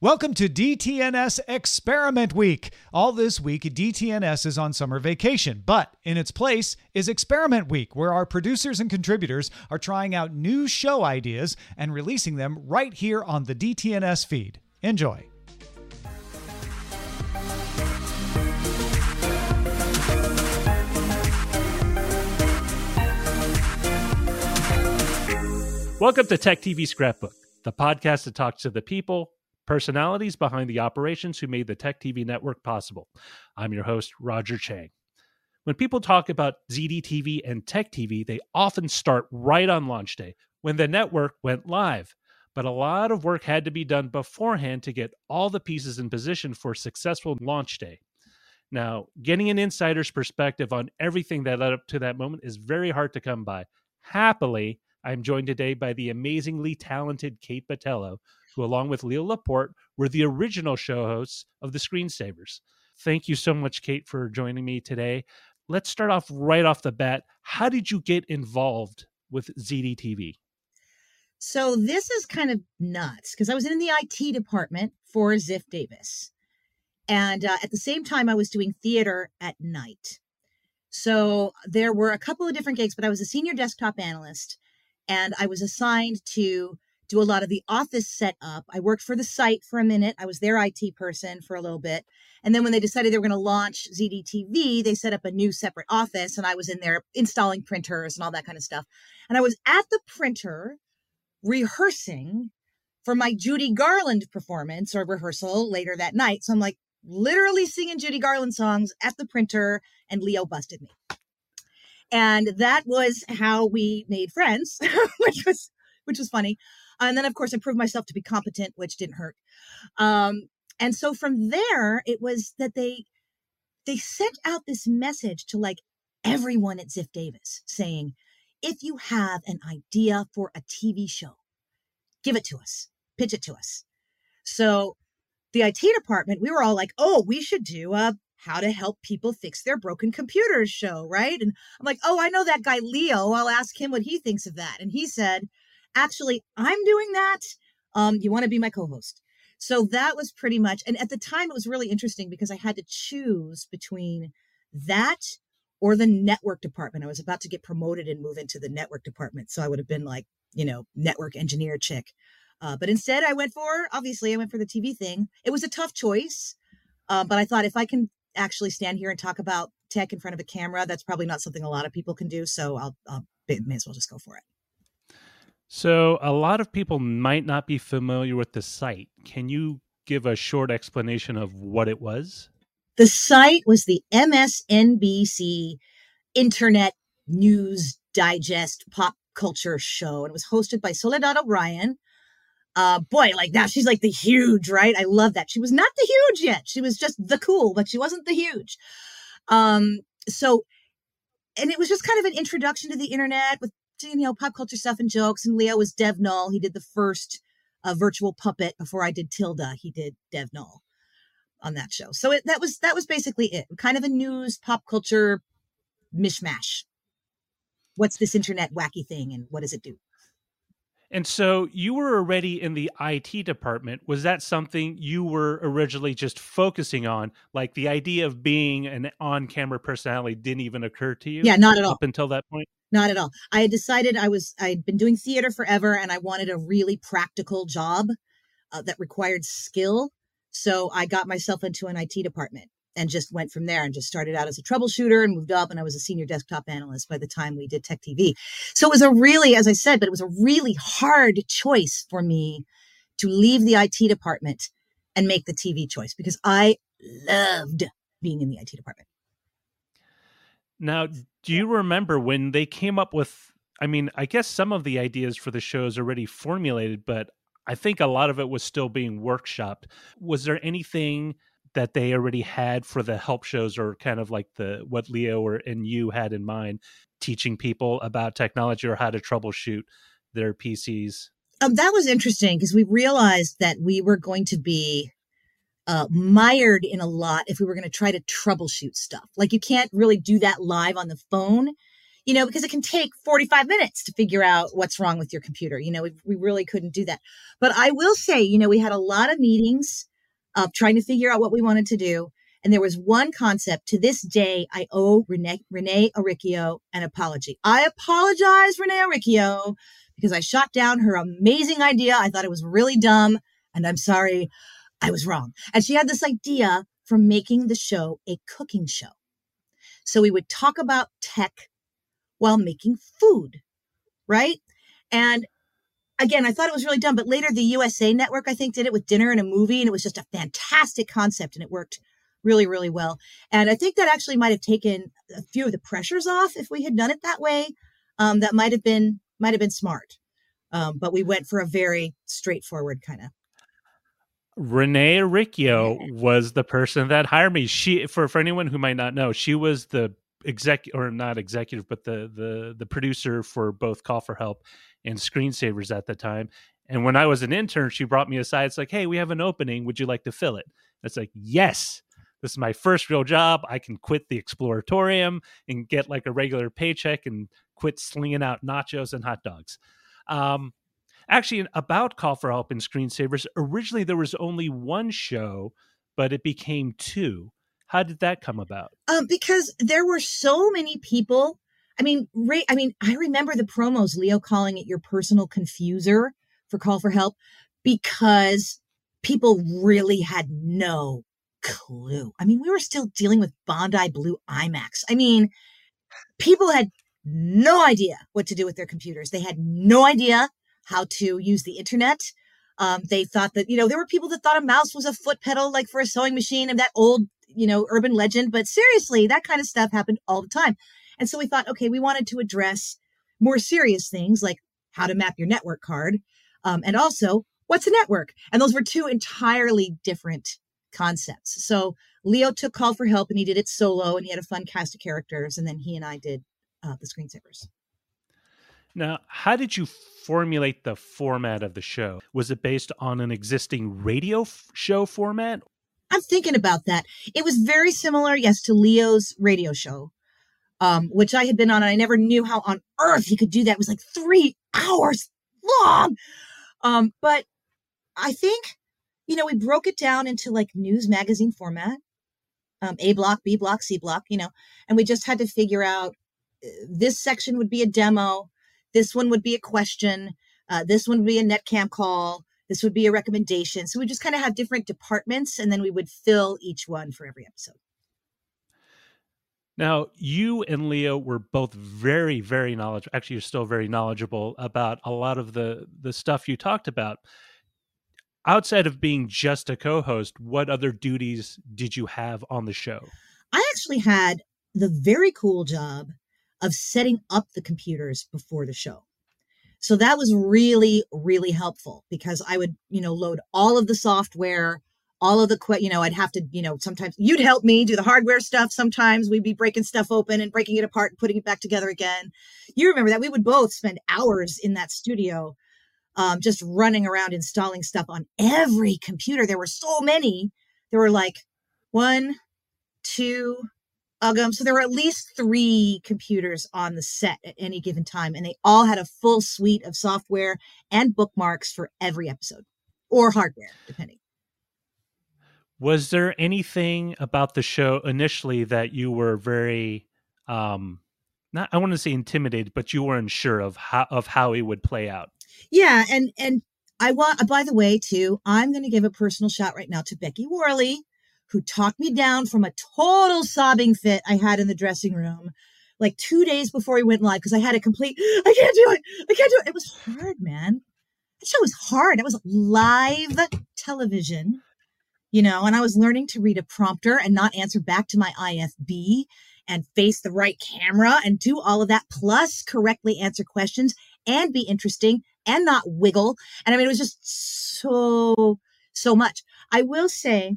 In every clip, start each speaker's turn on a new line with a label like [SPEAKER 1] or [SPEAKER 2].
[SPEAKER 1] Welcome to DTNS Experiment Week. All this week, DTNS is on summer vacation, but in its place is Experiment Week, where our producers and contributors are trying out new show ideas and releasing them right here on the DTNS feed. Enjoy.
[SPEAKER 2] Welcome to Tech TV Scrapbook, the podcast that talks to the people, personalities behind the operations who made the Tech TV network possible. I'm your host, Roger Chang. When people talk about ZDTV and Tech TV, they often start right on launch day when the network went live. But a lot of work had to be done beforehand to get all the pieces in position for successful launch day. Now, getting an insider's perspective on everything that led up to that moment is very hard to come by. Happily, I'm joined today by the amazingly talented Kate Botello, who, along with Leo Laporte, were the original show hosts of the Screensavers. Thank you so much, Kate, for joining me today. Let's start off right off the bat. How did you get involved with ZDTV?
[SPEAKER 3] So this is kind of nuts because I was in the IT department for Ziff Davis. And uh, at the same time, I was doing theater at night. So there were a couple of different gigs, but I was a senior desktop analyst and I was assigned to do a lot of the office setup. I worked for the site for a minute. I was their IT person for a little bit. And then when they decided they were going to launch ZDTV, they set up a new separate office and I was in there installing printers and all that kind of stuff. And I was at the printer rehearsing for my Judy Garland performance or rehearsal later that night. So I'm like literally singing Judy Garland songs at the printer and Leo busted me. And that was how we made friends, which was which was funny. And then of course I proved myself to be competent, which didn't hurt. Um, and so from there, it was that they they sent out this message to like everyone at Ziff Davis saying, if you have an idea for a TV show, give it to us, pitch it to us. So the IT department, we were all like, oh, we should do a how to help people fix their broken computers show, right? And I'm like, oh, I know that guy Leo. I'll ask him what he thinks of that. And he said, actually, I'm doing that. Um, you want to be my co-host? So that was pretty much. And at the time, it was really interesting because I had to choose between that or the network department. I was about to get promoted and move into the network department, so I would have been like, you know, network engineer chick. Uh, but instead, I went for obviously I went for the TV thing. It was a tough choice, uh, but I thought if I can actually stand here and talk about tech in front of a camera. That's probably not something a lot of people can do. So I'll, I'll may as well just go for it.
[SPEAKER 2] So a lot of people might not be familiar with the site. Can you give a short explanation of what it was?
[SPEAKER 3] The site was the MSNBC Internet News Digest Pop Culture Show. And it was hosted by Soledad O'Brien, uh, boy, like that, she's like the huge, right? I love that. She was not the huge yet. She was just the cool, but she wasn't the huge. Um, so, and it was just kind of an introduction to the internet with, you know, pop culture stuff and jokes. And Leo was Dev Null. He did the first uh, virtual puppet before I did Tilda. He did Dev Null on that show. So it, that was, that was basically it. Kind of a news pop culture mishmash. what's this internet wacky thing and what does it do?
[SPEAKER 2] And so you were already in the IT department. Was that something you were originally just focusing on? Like the idea of being an on camera personality didn't even occur to you?
[SPEAKER 3] Yeah, not at all.
[SPEAKER 2] Up until that point?
[SPEAKER 3] Not at all. I had decided I was, I'd been doing theater forever and I wanted a really practical job uh, that required skill. So I got myself into an IT department and just went from there and just started out as a troubleshooter and moved up and I was a senior desktop analyst by the time we did tech TV. So it was a really, as I said, but it was a really hard choice for me to leave the IT department and make the TV choice because I loved being in the IT department.
[SPEAKER 2] Now, do you remember when they came up with I mean, I guess some of the ideas for the show is already formulated, but I think a lot of it was still being workshopped. Was there anything that they already had for the help shows or kind of like the what Leo or and you had in mind teaching people about technology or how to troubleshoot their PCs?
[SPEAKER 3] Um, that was interesting because we realized that we were going to be uh, mired in a lot if we were going to try to troubleshoot stuff. Like you can't really do that live on the phone, you know, because it can take 45 minutes to figure out what's wrong with your computer. You know, we, we really couldn't do that. But I will say, you know, we had a lot of meetings of trying to figure out what we wanted to do. And there was one concept to this day, I owe Renee, Renee an apology. I apologize, Renee Aricchio, because I shot down her amazing idea. I thought it was really dumb. And I'm sorry, I was wrong. And she had this idea for making the show a cooking show. So we would talk about tech while making food, right? And again, I thought it was really dumb, but later the USA Network, I think, did it with dinner and a movie, and it was just a fantastic concept, and it worked really, really well. And I think that actually might have taken a few of the pressures off if we had done it that way. Um, that might have been might have been smart, um, but we went for a very straightforward kind of.
[SPEAKER 2] Renee Riccio was the person that hired me. She, for for anyone who might not know, she was the exec or not executive, but the the the producer for both Call for Help and Screensavers at the time. And when I was an intern, she brought me aside. It's like, hey, we have an opening. Would you like to fill it? It's like, yes, this is my first real job. I can quit the exploratorium and get like a regular paycheck and quit slinging out nachos and hot dogs. Um, actually, about Call for Help and Screensavers, originally there was only one show, but it became two. How did that come about?
[SPEAKER 3] Um, because there were so many people. I mean, Ray, I mean, I remember the promos, Leo calling it your personal confuser for call for help because people really had no clue. I mean, we were still dealing with Bondi Blue iMacs. I mean, people had no idea what to do with their computers. They had no idea how to use the internet. Um, they thought that, you know, there were people that thought a mouse was a foot pedal, like for a sewing machine and that old you know, urban legend, but seriously, that kind of stuff happened all the time. And so we thought, okay, we wanted to address more serious things like how to map your network card. Um, and also, what's a network? And those were two entirely different concepts. So Leo took call for help and he did it solo and he had a fun cast of characters. And then he and I did uh, the screensavers.
[SPEAKER 2] Now, how did you formulate the format of the show? Was it based on an existing radio f- show format
[SPEAKER 3] I'm thinking about that. It was very similar, yes, to Leo's radio show, um, which I had been on. And I never knew how on earth he could do that. It was like three hours long. Um, but I think, you know, we broke it down into like news magazine format, um, A block, B block, C block, you know, and we just had to figure out uh, this section would be a demo, this one would be a question, uh, this one would be a netcam call, this would be a recommendation. So we just kind of have different departments and then we would fill each one for every episode.
[SPEAKER 2] Now, you and Leo were both very, very knowledgeable. Actually, you're still very knowledgeable about a lot of the the stuff you talked about. Outside of being just a co-host, what other duties did you have on the show?
[SPEAKER 3] I actually had the very cool job of setting up the computers before the show. So that was really, really helpful because I would, you know, load all of the software, all of the, you know, I'd have to, you know, sometimes you'd help me do the hardware stuff. Sometimes we'd be breaking stuff open and breaking it apart and putting it back together again. You remember that we would both spend hours in that studio, um, just running around installing stuff on every computer. There were so many. There were like one, two, Um, so there were at least three computers on the set at any given time, and they all had a full suite of software and bookmarks for every episode or hardware, depending.
[SPEAKER 2] Was there anything about the show initially that you were very um not I want to say intimidated, but you weren't sure of how of how it would play out?
[SPEAKER 3] Yeah, and and I want by the way too, I'm going to give a personal shout right now to Becky Worley who talked me down from a total sobbing fit I had in the dressing room like 2 days before we went live because I had a complete I can't do it. I can't do it. It was hard, man. That show was hard. It was live television you know, and I was learning to read a prompter and not answer back to my IFB and face the right camera and do all of that, plus correctly answer questions and be interesting and not wiggle. And I mean, it was just so, so much. I will say,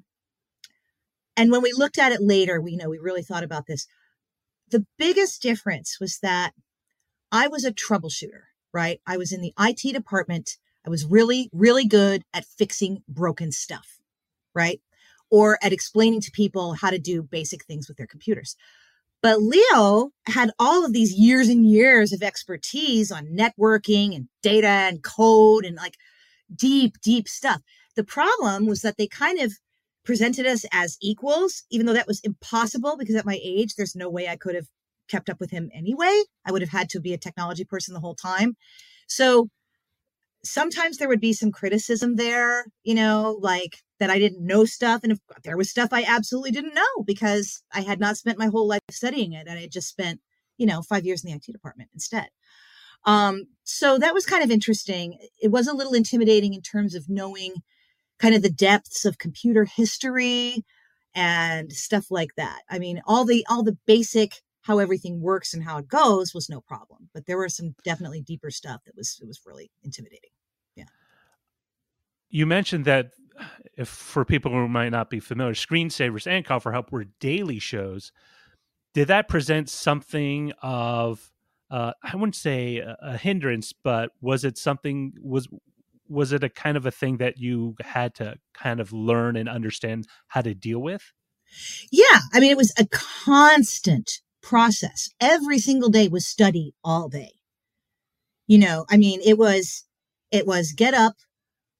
[SPEAKER 3] and when we looked at it later, we you know we really thought about this. The biggest difference was that I was a troubleshooter, right? I was in the IT department. I was really, really good at fixing broken stuff right? Or at explaining to people how to do basic things with their computers. But Leo had all of these years and years of expertise on networking and data and code and like deep, deep stuff. The problem was that they kind of presented us as equals, even though that was impossible because at my age, there's no way I could have kept up with him anyway. I would have had to be a technology person the whole time. So sometimes there would be some criticism there, you know, like that I didn't know stuff. And if there was stuff I absolutely didn't know because I had not spent my whole life studying it. And I just spent, you know, five years in the IT department instead. Um, so that was kind of interesting. It was a little intimidating in terms of knowing kind of the depths of computer history and stuff like that. I mean, all the all the basic how everything works and how it goes was no problem. But there were some definitely deeper stuff that was it was really intimidating. Yeah.
[SPEAKER 2] You mentioned that if for people who might not be familiar, screensavers and call for help were daily shows. Did that present something of uh, I wouldn't say a, a hindrance, but was it something was was it a kind of a thing that you had to kind of learn and understand how to deal with?
[SPEAKER 3] Yeah, I mean it was a constant process. Every single day was study all day. You know, I mean, it was, it was get up,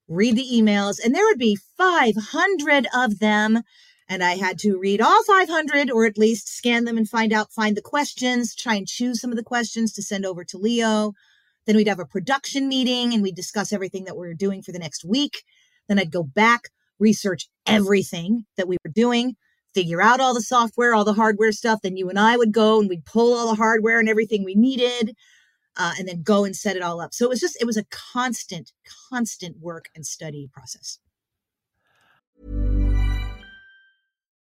[SPEAKER 3] read the emails, and there would be 500 of them. And I had to read all 500 or at least scan them and find out, find the questions, try and choose some of the questions to send over to Leo. Then we'd have a production meeting and we'd discuss everything that we're doing for the next week. Then I'd go back, research everything that we were doing, figure out all the software, all the hardware stuff. Then you and I would go and we'd pull all the hardware and everything we needed, uh, and then go and set it all up. So it was just, it was a constant, constant work and study process.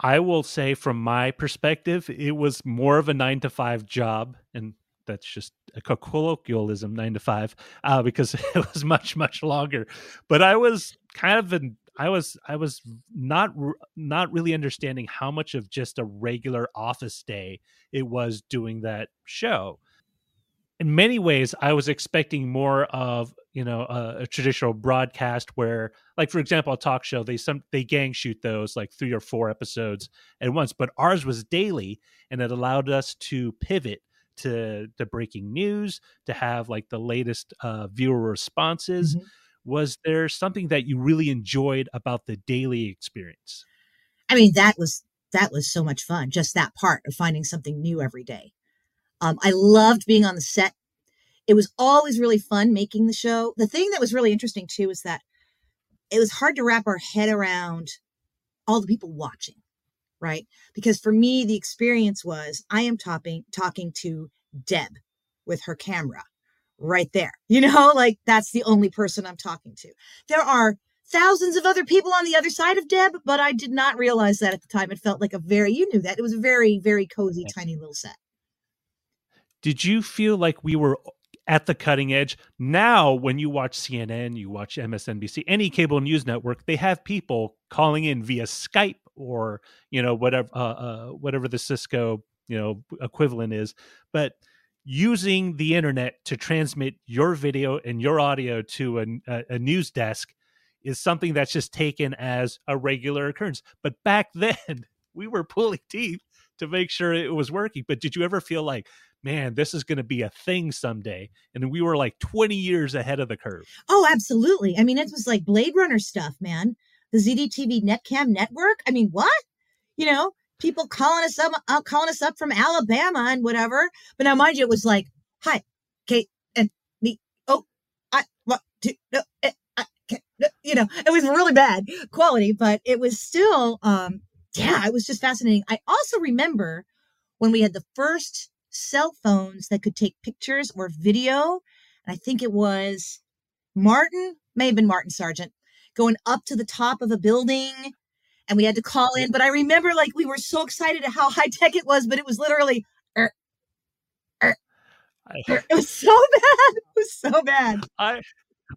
[SPEAKER 2] I will say from my perspective, it was more of a nine to five job. And that's just a colloquialism, nine to five, uh, because it was much, much longer. But I was kind of an I was I was not not really understanding how much of just a regular office day it was doing that show. In many ways, I was expecting more of you know a, a, traditional broadcast where, like for example, a talk show they some they gang shoot those like three or four episodes at once, but ours was daily, and it allowed us to pivot to to breaking news, to have like the latest uh, viewer responses. Mm-hmm was there something that you really enjoyed about the daily experience?
[SPEAKER 3] I mean, that was that was so much fun. Just that part of finding something new every day. Um, I loved being on the set. It was always really fun making the show. The thing that was really interesting too is that it was hard to wrap our head around all the people watching, right? Because for me, the experience was I am talking talking to Deb with her camera right there. You know, like that's the only person I'm talking to. There are thousands of other people on the other side of Deb, but I did not realize that at the time. It felt like a very, you knew that. It was a very, very cozy, tiny little set.
[SPEAKER 2] Did you feel like we were at the cutting edge? Now, when you watch CNN, you watch MSNBC, any cable news network, they have people calling in via Skype or, you know, whatever, uh, uh, whatever the Cisco, you know, equivalent is. But using the internet to transmit your video and your audio to a, a, a, news desk is something that's just taken as a regular occurrence. But back then, we were pulling teeth to make sure it was working. But did you ever feel like, man, this is going to be a thing someday? And we were like 20 years ahead of the curve.
[SPEAKER 3] Oh, absolutely. I mean, it was like Blade Runner stuff, man. The ZDTV Netcam network. I mean, what? You know, people calling us up, uh, calling us up from Alabama and whatever. But now, mind you, it was like, "Hi, Kate and me. Oh, I what no, eh, I, you know, it was really bad quality, but it was still, um, yeah, it was just fascinating. I also remember when we had the first cell phones that could take pictures or video, and I think it was Martin, may have been Martin Sargent, going up to the top of a building and we had to call in. But I remember like we were so excited at how high tech it was, but it was literally. Er, er, er. It was so bad. It was so bad.
[SPEAKER 2] I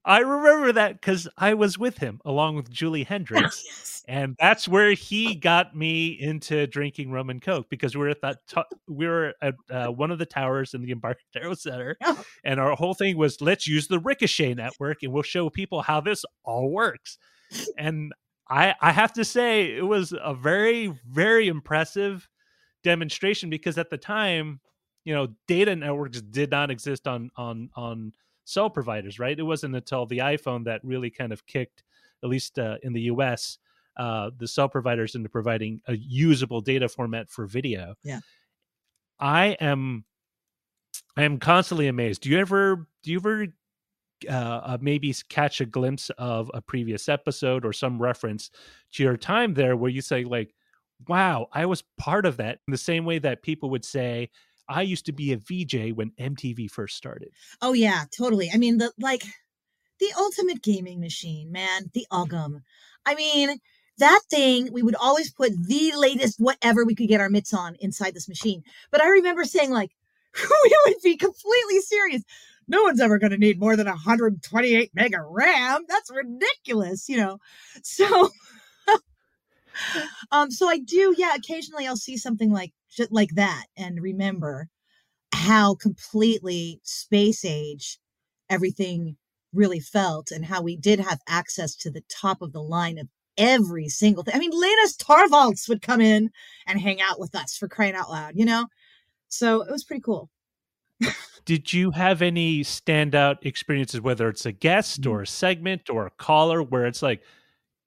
[SPEAKER 2] I remember that because I was with him along with Julie Hendricks, yes. and that's where he got me into drinking rum and coke because we were at that t- we were at uh, one of the towers in the Embarcadero Center, oh. and our whole thing was let's use the Ricochet network and we'll show people how this all works. And I I have to say it was a very very impressive demonstration because at the time, you know, data networks did not exist on on on cell providers, right? It wasn't until the iPhone that really kind of kicked, at least uh, in the U.S., uh, the cell providers into providing a usable data format for video.
[SPEAKER 3] Yeah,
[SPEAKER 2] I am I am constantly amazed. Do you ever do you ever uh, uh, maybe catch a glimpse of a previous episode or some reference to your time there where you say like wow i was part of that in the same way that people would say i used to be a vj when mtv first started
[SPEAKER 3] oh yeah totally i mean the like the ultimate gaming machine man the ugum i mean that thing we would always put the latest whatever we could get our mitts on inside this machine but i remember saying like we would be completely serious no one's ever going to need more than 128 mega RAM. That's ridiculous, you know. So, um, so I do, yeah. Occasionally, I'll see something like like that and remember how completely space age everything really felt, and how we did have access to the top of the line of every single thing. I mean, Linus Torvalds would come in and hang out with us for crying out loud, you know. So it was pretty cool.
[SPEAKER 2] Did you have any standout experiences, whether it's a guest or a segment or a caller, where it's like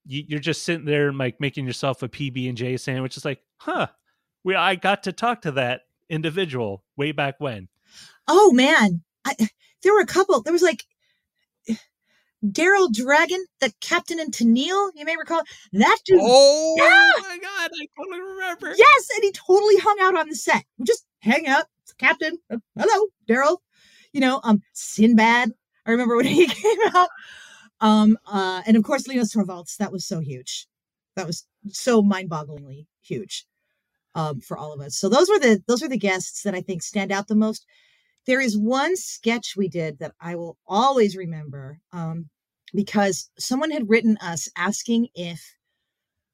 [SPEAKER 2] you're just sitting there and like making yourself a PB and J sandwich? It's like, huh, we I got to talk to that individual way back when.
[SPEAKER 3] Oh man, I, there were a couple. There was like Daryl Dragon, the captain in Tennille. You may recall that dude.
[SPEAKER 2] Oh yeah! my god, I totally remember.
[SPEAKER 3] Yes, and he totally hung out on the set. We just hang out captain, hello, Daryl. you know, um, Sinbad. I remember when he came out. Um, uh, and of course, Linus Torvalds. That was so huge. That was so mind-bogglingly huge um, for all of us. So those were the those were the guests that I think stand out the most. There is one sketch we did that I will always remember um, because someone had written us asking if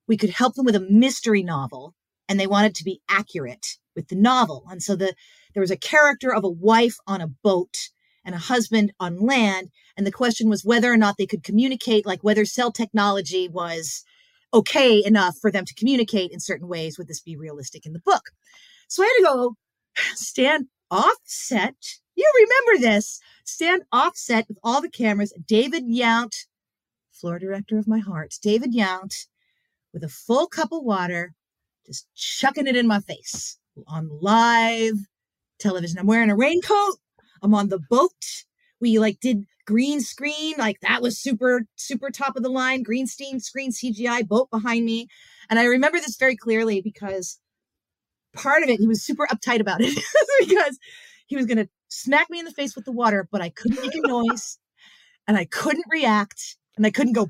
[SPEAKER 3] we could help them with a mystery novel, and they wanted to be accurate with the novel. And so the there was a character of a wife on a boat and a husband on land, and the question was whether or not they could communicate, like whether cell technology was okay enough for them to communicate in certain ways. Would this be realistic in the book? So I had to go stand offset. You remember this. Stand offset with all the cameras. David Yount, floor director of my heart, David Yount, with a full cup of water, just chucking it in my face on live television. I'm wearing a raincoat. I'm on the boat. We like did green screen, like that was super, super top of the line, green screen, screen CGI boat behind me. And I remember this very clearly because part of it, he was super uptight about it because he was going to smack me in the face with the water, but I couldn't make a noise and I couldn't react and I couldn't go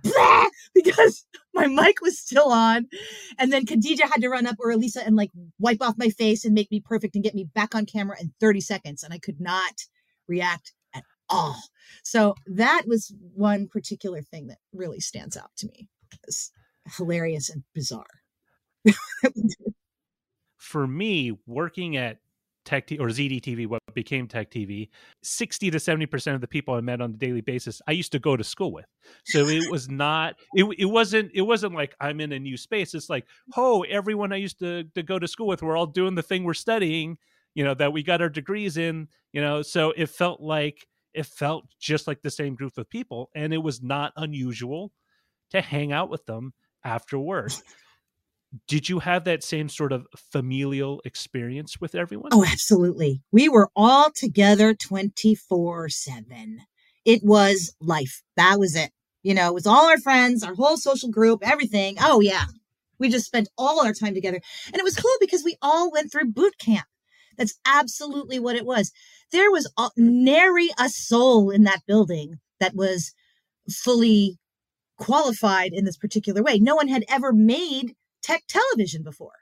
[SPEAKER 3] because my mic was still on. And then Khadija had to run up or Elisa and like wipe off my face and make me perfect and get me back on camera in 30 seconds. And I could not react all. So that was one particular thing that really stands out to me. It's hilarious and bizarre.
[SPEAKER 2] For me, working at Tech T- or ZDTV, what became Tech TV, 60 to 70% of the people I met on a daily basis, I used to go to school with. So it was not, it, it wasn't, it wasn't like I'm in a new space. It's like, oh, everyone I used to, to go to school with, we're all doing the thing we're studying, you know, that we got our degrees in, you know, so it felt like it felt just like the same group of people and it was not unusual to hang out with them after work. Did you have that same sort of familial experience with everyone?
[SPEAKER 3] Oh absolutely. We were all together 24 7 it was life. That was it. You know it was all our friends our whole social group everything. Oh yeah. We just spent all our time together. And it was cool because we all went through boot camp that's absolutely what it was there was nary a soul in that building that was fully qualified in this particular way. No one had ever made tech television before,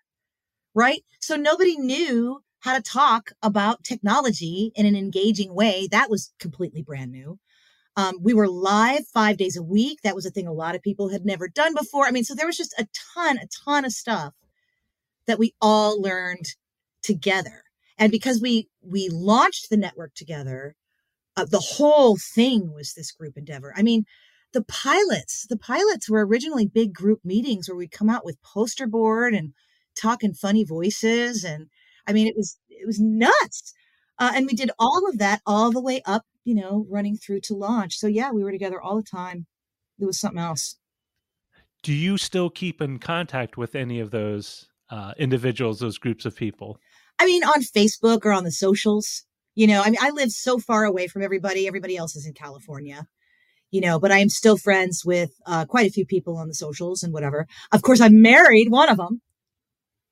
[SPEAKER 3] right? So nobody knew how to talk about technology in an engaging way. That was completely brand new. Um, we were live five days a week. That was a thing a lot of people had never done before. I mean, so there was just a ton, a ton of stuff that we all learned together and because we we launched the network together uh, the whole thing was this group endeavor. I mean the pilots the pilots were originally big group meetings where we'd come out with poster board and talk in funny voices and i mean it was it was nuts. Uh, and we did all of that all the way up you know running through to launch. So yeah we were together all the time. It was something else.
[SPEAKER 2] Do you still keep in contact with any of those uh, individuals those groups of people
[SPEAKER 3] I mean, on Facebook or on the socials, you know, I mean, I live so far away from everybody. Everybody else is in California, you know, but I am still friends with uh, quite a few people on the socials and whatever. Of course, I'm married, one of them.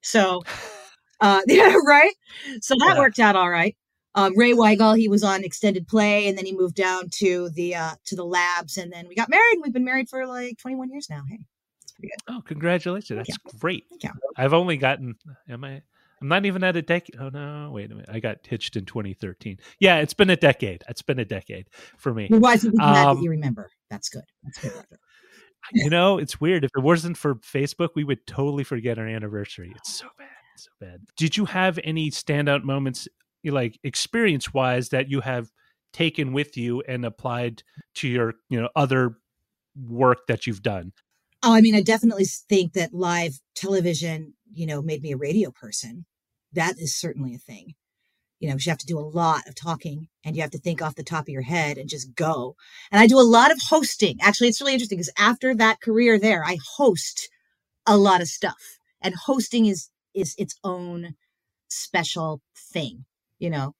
[SPEAKER 3] So, uh, yeah, right. So that yeah. worked out all right. Um, Ray Weigel, he was on extended play and then he moved down to the, uh, to the labs and then we got married. And we've been married for like 21 years now. Hey,
[SPEAKER 2] it's pretty good. Oh, congratulations. That's great. I've only gotten, am I, I'm not even at a decade. Oh no, wait a minute. I got hitched in 2013. Yeah, it's been a decade. It's been a decade for me.
[SPEAKER 3] Wife would be glad um, that you remember. That's good. That's good.
[SPEAKER 2] you know, it's weird. If it wasn't for Facebook, we would totally forget our anniversary. It's so bad. It's so bad. Did you have any standout moments, like experience wise, that you have taken with you and applied to your, you know, other work that you've done?
[SPEAKER 3] Oh, I mean, I definitely think that live television, you know, made me a radio person. That is certainly a thing. You know, you have to do a lot of talking and you have to think off the top of your head and just go. And I do a lot of hosting. Actually, it's really interesting because after that career there, I host a lot of stuff. And hosting is is its own special thing, you know.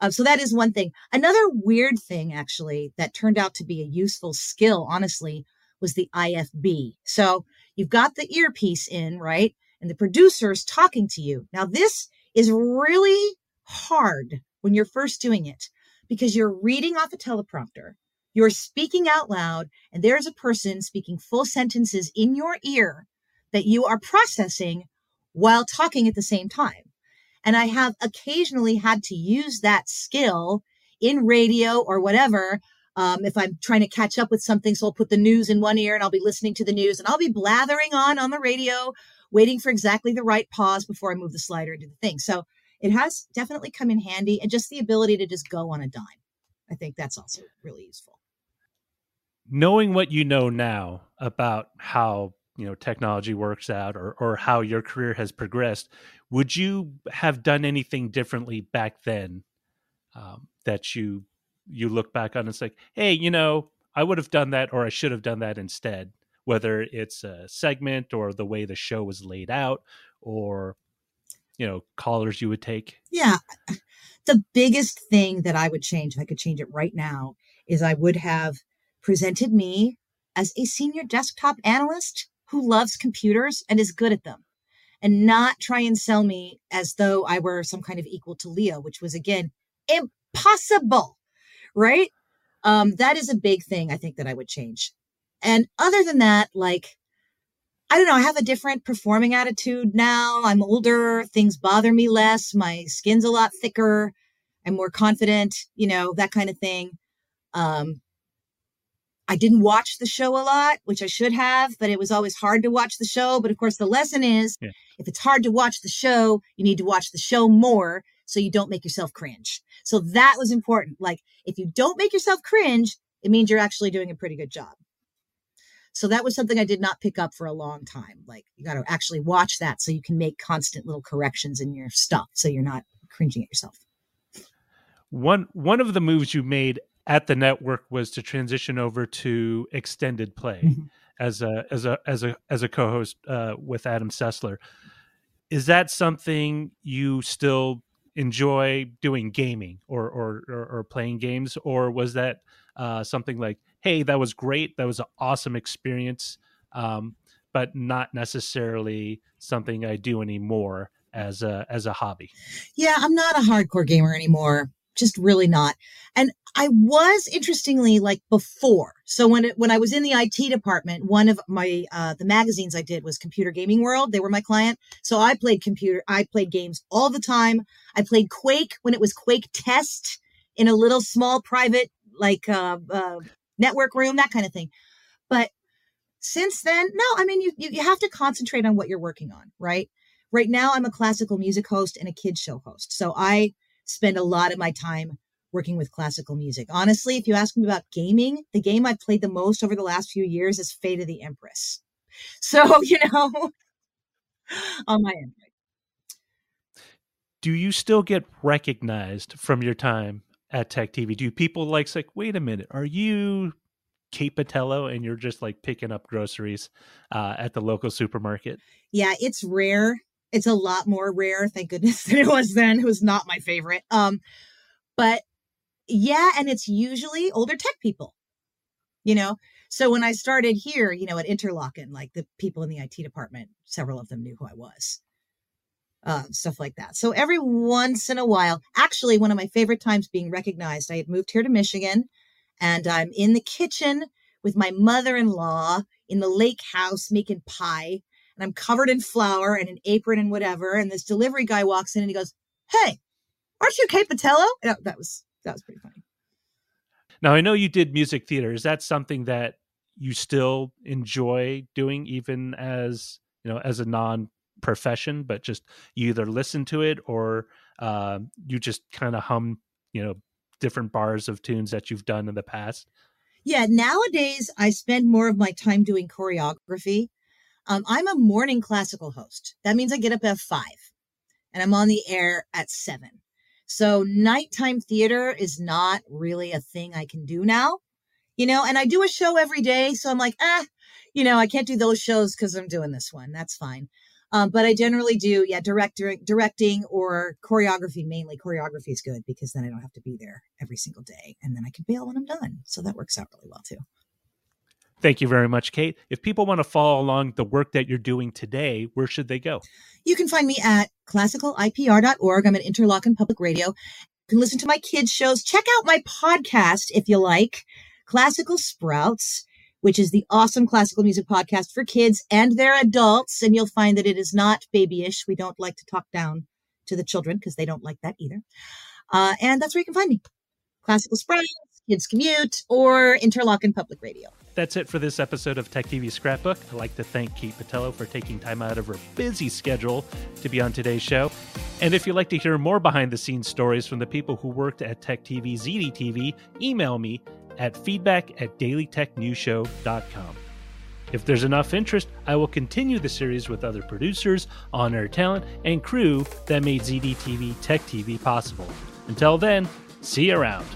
[SPEAKER 3] Uh, so that is one thing. Another weird thing, actually, that turned out to be a useful skill, honestly, was the IFB. So you've got the earpiece in, right? And the producer is talking to you. Now, this is really hard when you're first doing it because you're reading off a teleprompter, you're speaking out loud, and there's a person speaking full sentences in your ear that you are processing while talking at the same time. And I have occasionally had to use that skill in radio or whatever. Um, if I'm trying to catch up with something, so I'll put the news in one ear and I'll be listening to the news and I'll be blathering on on the radio, waiting for exactly the right pause before I move the slider into the thing. So it has definitely come in handy and just the ability to just go on a dime. I think that's also really useful.
[SPEAKER 2] Knowing what you know now about how you know technology works out or or how your career has progressed would you have done anything differently back then um, that you you look back on and it's like hey you know i would have done that or i should have done that instead. Whether it's a segment or the way the show was laid out or you know callers you would take.
[SPEAKER 3] Yeah the biggest thing that i would change if i could change it right now is i would have presented me as a senior desktop analyst who loves computers and is good at them and not try and sell me as though I were some kind of equal to Leo, which was again impossible, right? Um, that is a big thing I think that I would change. And other than that, like, I don't know, I have a different performing attitude now. I'm older, things bother me less, my skin's a lot thicker, I'm more confident, you know, that kind of thing. Um, I didn't watch the show a lot, which I should have, but it was always hard to watch the show. But of course, the lesson is yeah. if it's hard to watch the show, you need to watch the show more so you don't make yourself cringe. So that was important. Like, if you don't make yourself cringe, it means you're actually doing a pretty good job. So that was something I did not pick up for a long time. Like, you got to actually watch that so you can make constant little corrections in your stuff so you're not cringing at yourself.
[SPEAKER 2] One one of the moves you made at the network was to transition over to extended play mm-hmm. as a as a as a as a co-host uh, with Adam Sessler. Is that something you still enjoy doing gaming or or or, or playing games, or was that uh, something like, hey, that was great, that was an awesome experience, um, but not necessarily something I do anymore as a as a hobby?
[SPEAKER 3] Yeah, I'm not a hardcore gamer anymore just really not. And I was interestingly like before. So when it, when I was in the IT department, one of my uh, the magazines I did was Computer Gaming World. They were my client, so I played computer. I played games all the time. I played Quake when it was Quake Test in a little small private like uh, uh, network room, that kind of thing. But since then, no. I mean, you, you you have to concentrate on what you're working on, right? Right now, I'm a classical music host and a kids show host, so I spend a lot of my time working with classical music. Honestly, if you ask me about gaming, the game I've played the most over the last few years is Fate of the Empress. So, you know, on my end.
[SPEAKER 2] Do you still get recognized from your time at Tech TV? Do people like say, wait a minute, are you Kate Botello and you're just like picking up groceries uh, at the local supermarket?
[SPEAKER 3] Yeah, it's rare it's a lot more rare, thank goodness, than it was then. It was not my favorite. Um, but yeah, and it's usually older tech people, you know. So when I started here, you know, at Interlochen, like the people in the IT department, several of them knew who I was. Uh, stuff like that. So every once in a while, actually, one of my favorite times being recognized, I had moved here to Michigan and I'm in the kitchen with my mother in law in the lake house making pie and I'm covered in flour and an apron and whatever. And this delivery guy walks in and he goes, Hey, aren't you Kate Botello? that was that was pretty funny.
[SPEAKER 2] Now I know you did music theater. Is that something that you still enjoy doing even as you know as a non profession, but just you either listen to it or uh, you just kind of hum, you know, different bars of tunes that you've done in the past?
[SPEAKER 3] Yeah, nowadays I spend more of my time doing choreography. Um, I'm a morning classical host. That means I get up at five and I'm on the air at seven. So nighttime theater is not really a thing I can do now, you know, and I do a show every day. So I'm like, ah, you know, I can't do those shows because I'm doing this one. That's fine. Um, but I generally do, yeah, director, directing or choreography. Mainly choreography is good because then I don't have to be there every single day, and then I can bail when I'm done. So that works out really well too.
[SPEAKER 2] Thank you very much, Kate. If people want to follow along the work that you're doing today, where should they go?
[SPEAKER 3] You can find me at classicalipr.org. I'm at Interlochen Public Radio. You can listen to my kids' shows. Check out my podcast if you like, Classical Sprouts, which is the awesome classical music podcast for kids and their adults. And you'll find that it is not babyish. We don't like to talk down to the children because they don't like that either. Uh, and that's where you can find me. Classical Sprouts, Kids Commute, or Interlochen Public Radio.
[SPEAKER 2] That's it for this episode of Tech TV Scrapbook. I'd like to thank Kate Botello for taking time out of her busy schedule to be on today's show. And if you'd like to hear more behind the scenes stories from the people who worked at Tech TV ZDTV, email me at feedback at dailytechnewsshow.com. If there's enough interest, I will continue the series with other producers, on air talent, and crew that made ZDTV Tech TV possible. Until then, see you around.